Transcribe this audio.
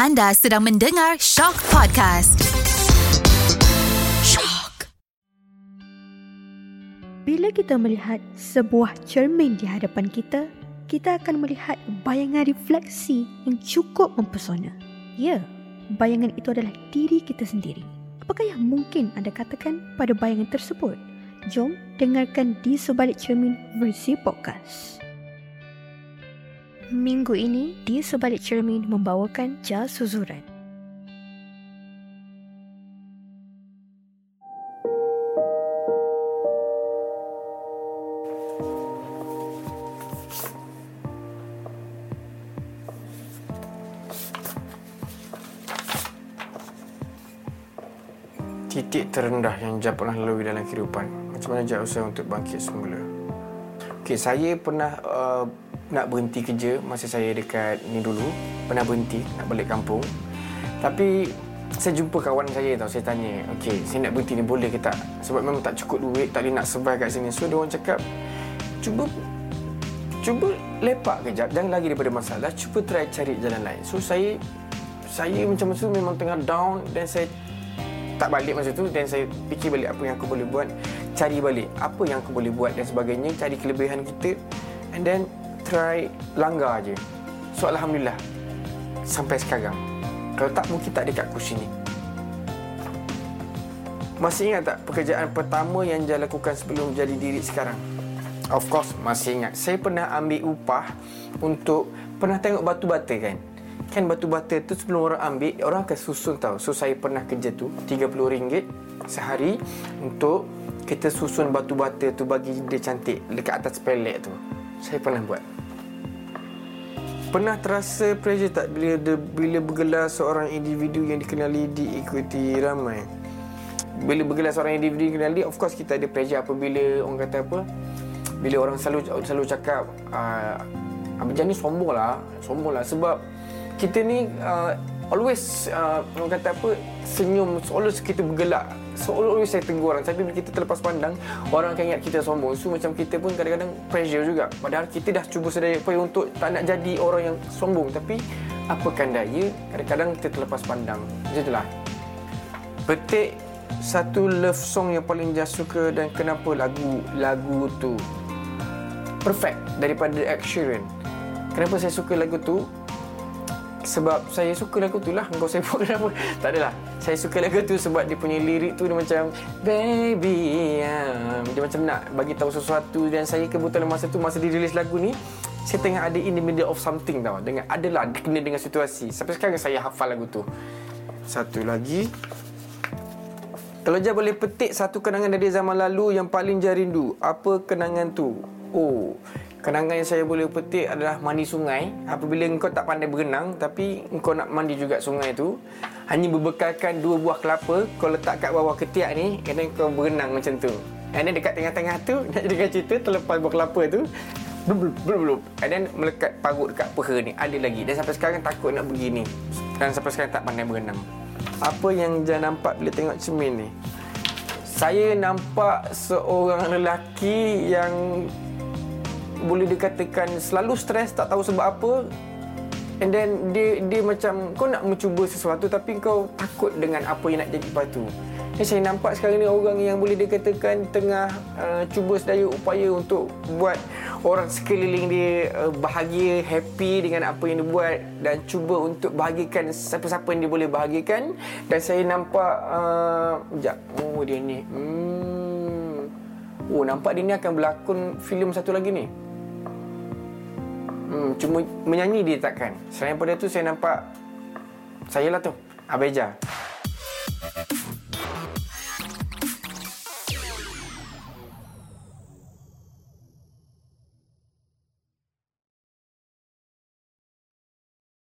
Anda sedang mendengar Shock Podcast. Shock. Bila kita melihat sebuah cermin di hadapan kita, kita akan melihat bayangan refleksi yang cukup mempesona. Ya, bayangan itu adalah diri kita sendiri. Apakah yang mungkin anda katakan pada bayangan tersebut? Jom dengarkan di sebalik cermin versi podcast. Minggu ini, di sebalik cermin membawakan jas suzuran. titik terendah yang Jab pernah lalui dalam kehidupan Macam mana Jab usaha untuk bangkit semula Okay, saya pernah uh, nak berhenti kerja masa saya dekat ni dulu. Pernah berhenti nak balik kampung. Tapi saya jumpa kawan saya tau Saya tanya Okay saya nak berhenti ni boleh ke tak? Sebab memang tak cukup duit Tak boleh nak survive kat sini. So dia orang cakap Cuba Cuba lepak kejap Jangan lagi daripada masalah Cuba try cari jalan lain. So saya Saya macam tu memang tengah down Dan saya tak balik masa tu Dan saya fikir balik apa yang aku boleh buat Cari balik apa yang aku boleh buat dan sebagainya Cari kelebihan kita And then try langgar je So Alhamdulillah Sampai sekarang Kalau tak mungkin tak dekat kursi ni Masih ingat tak pekerjaan pertama yang saya lakukan sebelum jadi diri sekarang? Of course masih ingat Saya pernah ambil upah untuk Pernah tengok batu bata kan? Kan batu bata tu sebelum orang ambil Orang akan susun tau So saya pernah kerja tu RM30 sehari Untuk kita susun batu bata tu bagi dia cantik Dekat atas pelek tu Saya pernah buat Pernah terasa pressure tak bila de, bila bergelar seorang individu yang dikenali diikuti ramai? Bila bergelar seorang individu yang dikenali, of course kita ada pressure apabila orang kata apa? Bila orang selalu selalu cakap uh, Abang Jan ni sombong lah Sombong lah sebab Kita ni uh, Always uh, Orang kata apa Senyum Always kita bergelak. So always saya tegur orang. Tapi bila kita terlepas pandang Orang akan ingat kita sombong. So macam kita pun kadang-kadang Pressure juga. Padahal kita dah cuba sedaya upaya Untuk tak nak jadi orang yang sombong. Tapi Apakan daya Kadang-kadang kita terlepas pandang. Macam itulah. Petik Satu love song yang paling Jas suka Dan kenapa lagu Lagu tu Perfect Daripada Ed Sheeran. Kenapa saya suka lagu tu? Sebab saya suka lagu tu lah. Kau saya buat kenapa? Tak adalah. Saya suka lagu tu sebab dia punya lirik tu Dia macam Baby um, Dia macam nak bagi tahu sesuatu Dan saya kebetulan masa tu Masa dirilis lagu ni Saya tengah ada in the middle of something tau. Dengan, Adalah kena dengan situasi. Sampai sekarang saya hafal lagu tu. Satu lagi. Kalau je boleh petik satu kenangan dari zaman lalu Yang paling je rindu Apa kenangan tu? Oh Kenangan yang saya boleh petik adalah mandi sungai. Apabila engkau tak pandai berenang Tapi engkau nak mandi juga sungai tu Hanya berbekalkan dua buah kelapa Kau letak kat bawah ketiak ni And then kau berenang macam tu. And then dekat tengah-tengah tu Nak jadikan cerita Terlepas buah kelapa tu blub, blub, blub. And then melekat parut dekat peha ni Ada lagi. Dan sampai sekarang takut nak pergi ni. Dan sampai sekarang tak pandai berenang. Apa yang jangan nampak bila tengok cermin ni? Saya nampak seorang lelaki yang boleh dikatakan selalu stres tak tahu sebab apa. And then dia dia macam kau nak mencuba sesuatu tapi kau takut dengan apa yang nak jadi lepas tu. Dan saya nampak sekarang ni orang yang boleh dikatakan tengah uh, cuba sedaya upaya untuk buat orang sekeliling dia uh, bahagia, happy dengan apa yang dia buat dan cuba untuk bahagikan siapa-siapa yang dia boleh bahagikan. Dan saya nampak uh, sekejap, oh dia ni. Hmm. oh nampak dia ni akan berlakon filem satu lagi ni Hmm, cuma menyanyi dia takkan. Selain daripada tu saya nampak saya lah tu. Abeja.